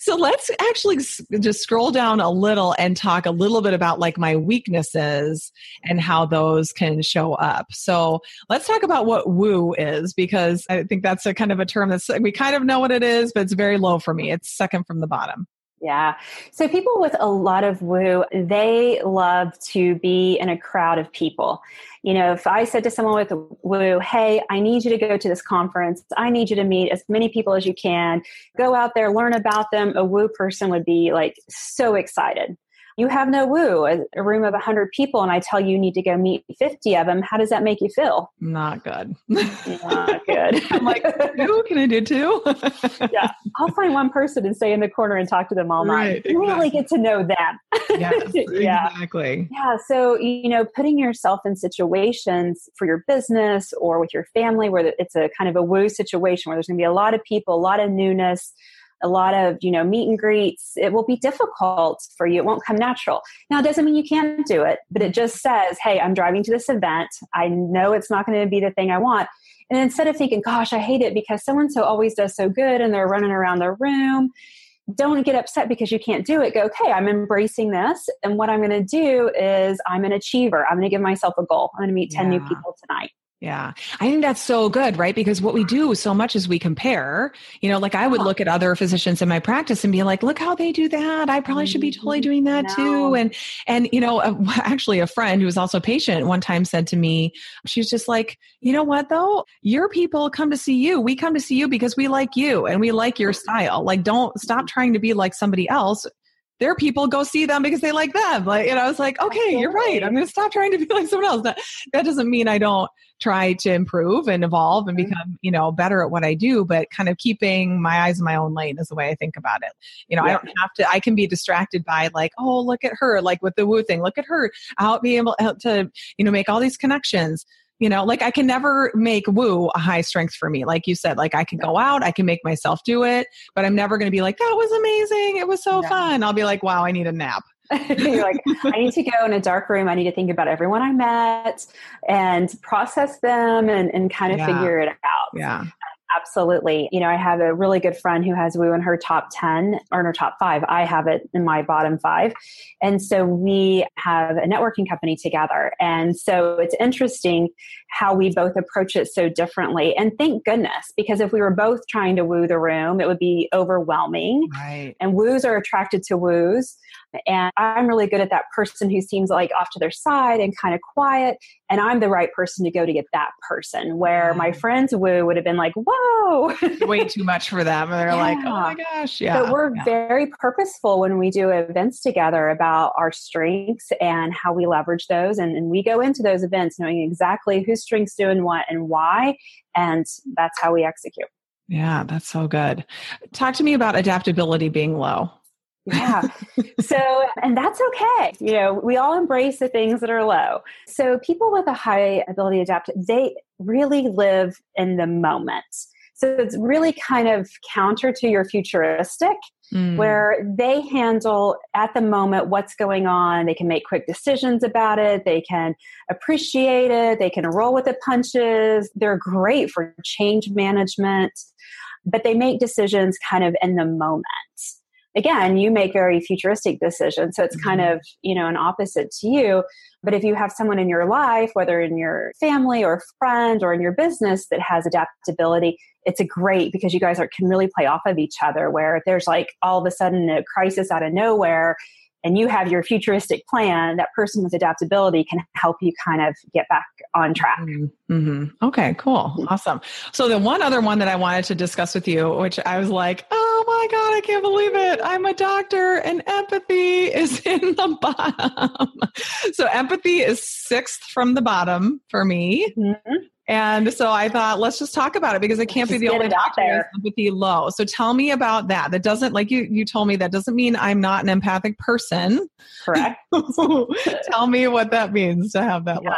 so let's actually just scroll down a little and talk a little bit about like my weaknesses and how those can show up. So let's talk about what woo is because I think that's a kind of a term that's we kind of know what it is, but it's very low for me. It's second from the bottom. Yeah. So people with a lot of woo, they love to be in a crowd of people. You know, if I said to someone with woo, hey, I need you to go to this conference, I need you to meet as many people as you can, go out there, learn about them, a woo person would be like so excited you have no woo, a, a room of 100 people, and I tell you you need to go meet 50 of them. How does that make you feel? Not good. Not good. I'm like, who can I do too? yeah. I'll find one person and stay in the corner and talk to them all night. Right, exactly. Really get to know them. yes, yeah. exactly. Yeah. So, you know, putting yourself in situations for your business or with your family where it's a kind of a woo situation where there's going to be a lot of people, a lot of newness a lot of you know meet and greets it will be difficult for you it won't come natural now it doesn't mean you can't do it but it just says hey i'm driving to this event i know it's not going to be the thing i want and instead of thinking gosh i hate it because so and so always does so good and they're running around their room don't get upset because you can't do it. Go, okay, I'm embracing this. And what I'm going to do is I'm an achiever. I'm going to give myself a goal. I'm going to meet 10 yeah. new people tonight. Yeah. I think that's so good, right? Because what we do so much is we compare, you know, like I would look at other physicians in my practice and be like, look how they do that. I probably should be totally mm-hmm. doing that no. too. And, and, you know, uh, actually a friend who was also a patient one time said to me, she was just like, you know what though? Your people come to see you. We come to see you because we like you and we like your style. Like don't stop trying to be like somebody else their people go see them because they like them. Like, and I was like, okay, you're right. I'm going to stop trying to be like someone else. That, that doesn't mean I don't try to improve and evolve and mm-hmm. become, you know, better at what I do, but kind of keeping my eyes in my own lane is the way I think about it. You know, yeah. I don't have to, I can be distracted by like, oh, look at her, like with the woo thing, look at her out be able to, you know, make all these connections you know like i can never make woo a high strength for me like you said like i can go out i can make myself do it but i'm never going to be like that was amazing it was so fun i'll be like wow i need a nap You're like, I need to go in a dark room. I need to think about everyone I met and process them and, and kind of yeah. figure it out. Yeah. Absolutely. You know, I have a really good friend who has Woo in her top 10 or in her top five. I have it in my bottom five. And so we have a networking company together. And so it's interesting how we both approach it so differently. And thank goodness, because if we were both trying to woo the room, it would be overwhelming. Right. And woos are attracted to woos. And I'm really good at that person who seems like off to their side and kind of quiet. And I'm the right person to go to get that person. Where my mm. friends woo would have been like, whoa. Way too much for them. And they're yeah. like, oh my gosh. Yeah. But we're yeah. very purposeful when we do events together about our strengths and how we leverage those. And, and we go into those events knowing exactly whose strengths doing what and why. And that's how we execute. Yeah, that's so good. Talk to me about adaptability being low. Yeah. so, and that's okay. You know, we all embrace the things that are low. So, people with a high ability to adapt, they really live in the moment. So, it's really kind of counter to your futuristic, mm. where they handle at the moment what's going on. They can make quick decisions about it, they can appreciate it, they can roll with the punches. They're great for change management, but they make decisions kind of in the moment again, you make very futuristic decisions. So it's kind mm-hmm. of, you know, an opposite to you. But if you have someone in your life, whether in your family or friend or in your business that has adaptability, it's a great because you guys are, can really play off of each other where if there's like all of a sudden a crisis out of nowhere and you have your futuristic plan, that person with adaptability can help you kind of get back on track. Mm-hmm. mm-hmm. Okay, cool. Awesome. So, the one other one that I wanted to discuss with you, which I was like, oh my God, I can't believe it. I'm a doctor and empathy is in the bottom. so, empathy is sixth from the bottom for me. Mm-hmm. And so I thought, let's just talk about it because it can't be the only doctor with empathy low. So tell me about that. That doesn't, like you, you told me, that doesn't mean I'm not an empathic person. Correct. tell me what that means to have that yeah. low.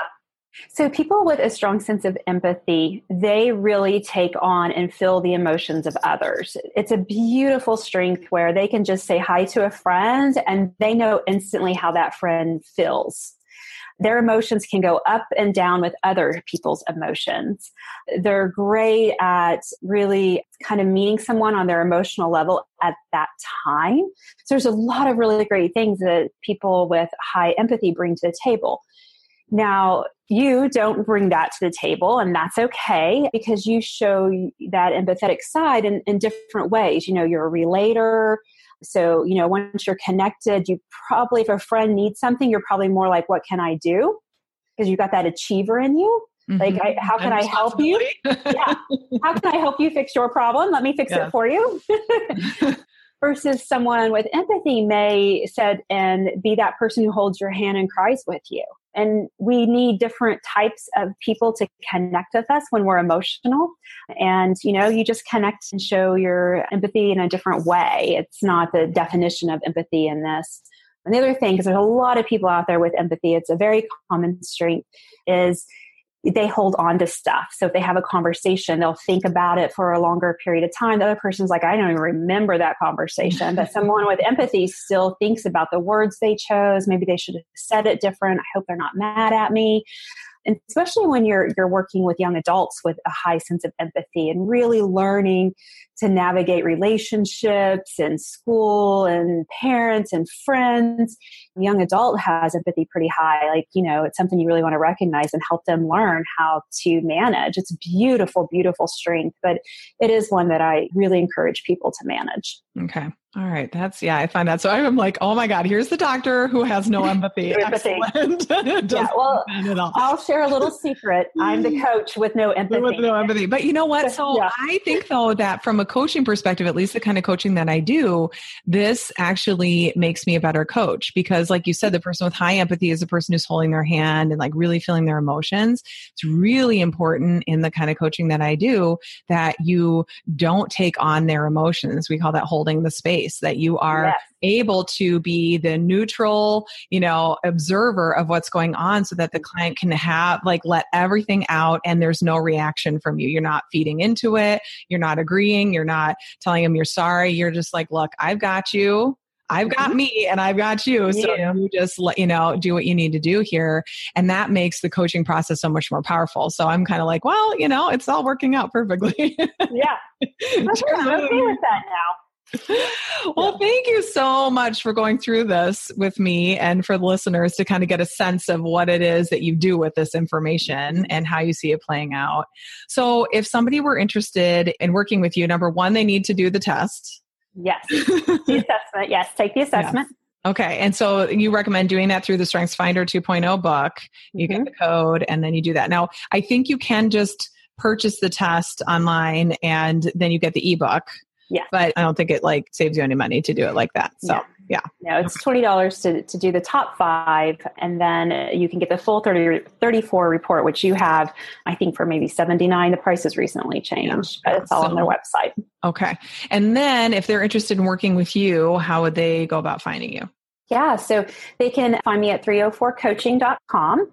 So, people with a strong sense of empathy, they really take on and feel the emotions of others. It's a beautiful strength where they can just say hi to a friend and they know instantly how that friend feels. Their emotions can go up and down with other people's emotions. They're great at really kind of meeting someone on their emotional level at that time. So there's a lot of really great things that people with high empathy bring to the table. Now, you don't bring that to the table, and that's okay because you show that empathetic side in, in different ways. You know, you're a relator. So, you know, once you're connected, you probably, if a friend needs something, you're probably more like, what can I do? Because you've got that achiever in you. Mm-hmm. Like, I, how can I help you? yeah. How can I help you fix your problem? Let me fix it for you. Versus someone with empathy may said and be that person who holds your hand and cries with you. And we need different types of people to connect with us when we're emotional. And, you know, you just connect and show your empathy in a different way. It's not the definition of empathy in this. And the other thing, because there's a lot of people out there with empathy, it's a very common strength, is they hold on to stuff. So if they have a conversation, they'll think about it for a longer period of time. The other person's like, I don't even remember that conversation. but someone with empathy still thinks about the words they chose. Maybe they should have said it different. I hope they're not mad at me and especially when you're you're working with young adults with a high sense of empathy and really learning to navigate relationships and school and parents and friends young adult has empathy pretty high. Like you know it's something you really want to recognize and help them learn how to manage. It's beautiful beautiful strength but it is one that i really encourage people to manage. Okay all right. That's, yeah, I find that. So I'm like, oh my God, here's the doctor who has no empathy. Excellent. yeah, well, I'll share a little secret. I'm the coach with no empathy. With no empathy. But you know what? So yeah. I think, though, that from a coaching perspective, at least the kind of coaching that I do, this actually makes me a better coach because, like you said, the person with high empathy is the person who's holding their hand and like really feeling their emotions. It's really important in the kind of coaching that I do that you don't take on their emotions. We call that holding the space that you are yes. able to be the neutral you know observer of what's going on so that the client can have like let everything out and there's no reaction from you you're not feeding into it you're not agreeing you're not telling them you're sorry you're just like look i've got you I've got mm-hmm. me and I've got you. So yeah. you just let you know, do what you need to do here. And that makes the coaching process so much more powerful. So I'm kind of like, well, you know, it's all working out perfectly. yeah. I'm okay with that now. well, thank you so much for going through this with me and for the listeners to kind of get a sense of what it is that you do with this information and how you see it playing out. So, if somebody were interested in working with you, number one, they need to do the test. Yes. the assessment. Yes. Take the assessment. Yes. Okay. And so you recommend doing that through the Strengths Finder 2.0 book. You mm-hmm. get the code and then you do that. Now, I think you can just purchase the test online and then you get the ebook yeah. But I don't think it like saves you any money to do it like that. So yeah. No, it's twenty dollars to, to do the top five, and then uh, you can get the full 30, 34 report, which you have, I think, for maybe seventy nine. The price has recently changed, yeah. but it's all so, on their website. Okay, and then if they're interested in working with you, how would they go about finding you? Yeah, so they can find me at 304coaching.com.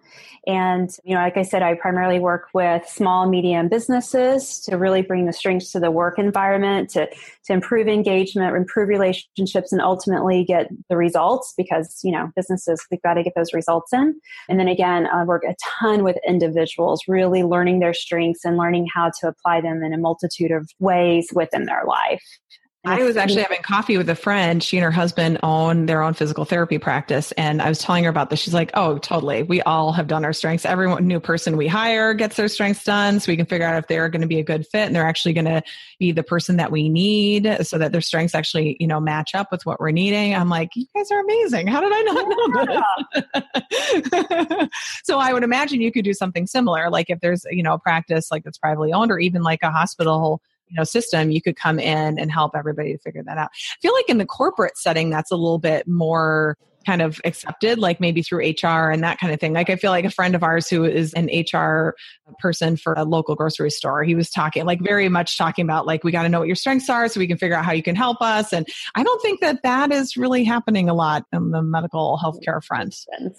And, you know, like I said, I primarily work with small, medium businesses to really bring the strengths to the work environment, to, to improve engagement, improve relationships, and ultimately get the results because, you know, businesses, we've got to get those results in. And then again, I work a ton with individuals, really learning their strengths and learning how to apply them in a multitude of ways within their life. I was actually having coffee with a friend. She and her husband own their own physical therapy practice. And I was telling her about this. She's like, Oh, totally. We all have done our strengths. Every new person we hire gets their strengths done. So we can figure out if they're going to be a good fit and they're actually going to be the person that we need so that their strengths actually, you know, match up with what we're needing. I'm like, You guys are amazing. How did I not know this? so I would imagine you could do something similar. Like if there's, you know, a practice like that's privately owned or even like a hospital you know system you could come in and help everybody to figure that out. I feel like in the corporate setting that's a little bit more kind of accepted, like maybe through HR and that kind of thing. Like I feel like a friend of ours who is an HR person for a local grocery store, he was talking like very much talking about like we got to know what your strengths are so we can figure out how you can help us. And I don't think that that is really happening a lot on the medical healthcare front,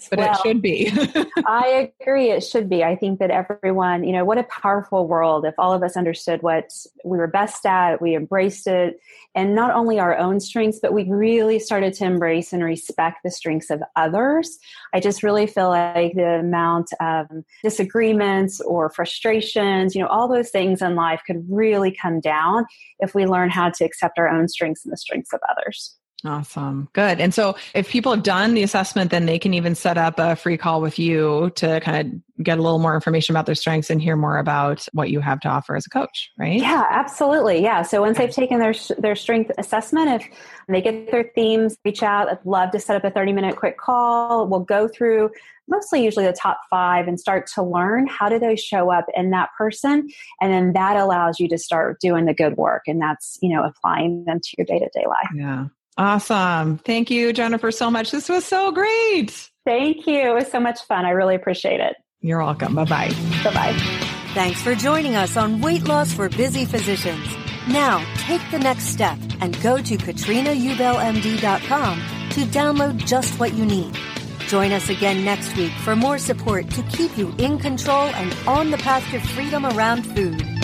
but well, it should be. I agree, it should be. I think that everyone, you know, what a powerful world if all of us understood what we were best at, we embraced it, and not only our own strengths, but we really started to embrace and respect the strengths of others. I just really feel like the amount of um, disagreements or frustrations, you know, all those things in life could really come down if we learn how to accept our own strengths and the strengths of others. Awesome. Good. And so if people have done the assessment, then they can even set up a free call with you to kind of get a little more information about their strengths and hear more about what you have to offer as a coach, right? Yeah, absolutely. Yeah. So once they've taken their their strength assessment, if they get their themes, reach out. I'd love to set up a 30 minute quick call. We'll go through mostly usually the top five and start to learn how do they show up in that person and then that allows you to start doing the good work and that's you know applying them to your day-to-day life yeah Awesome. Thank you, Jennifer, so much. This was so great. Thank you. It was so much fun. I really appreciate it. You're welcome. Bye bye. Bye bye. Thanks for joining us on Weight Loss for Busy Physicians. Now, take the next step and go to katrinaubellmd.com to download just what you need. Join us again next week for more support to keep you in control and on the path to freedom around food.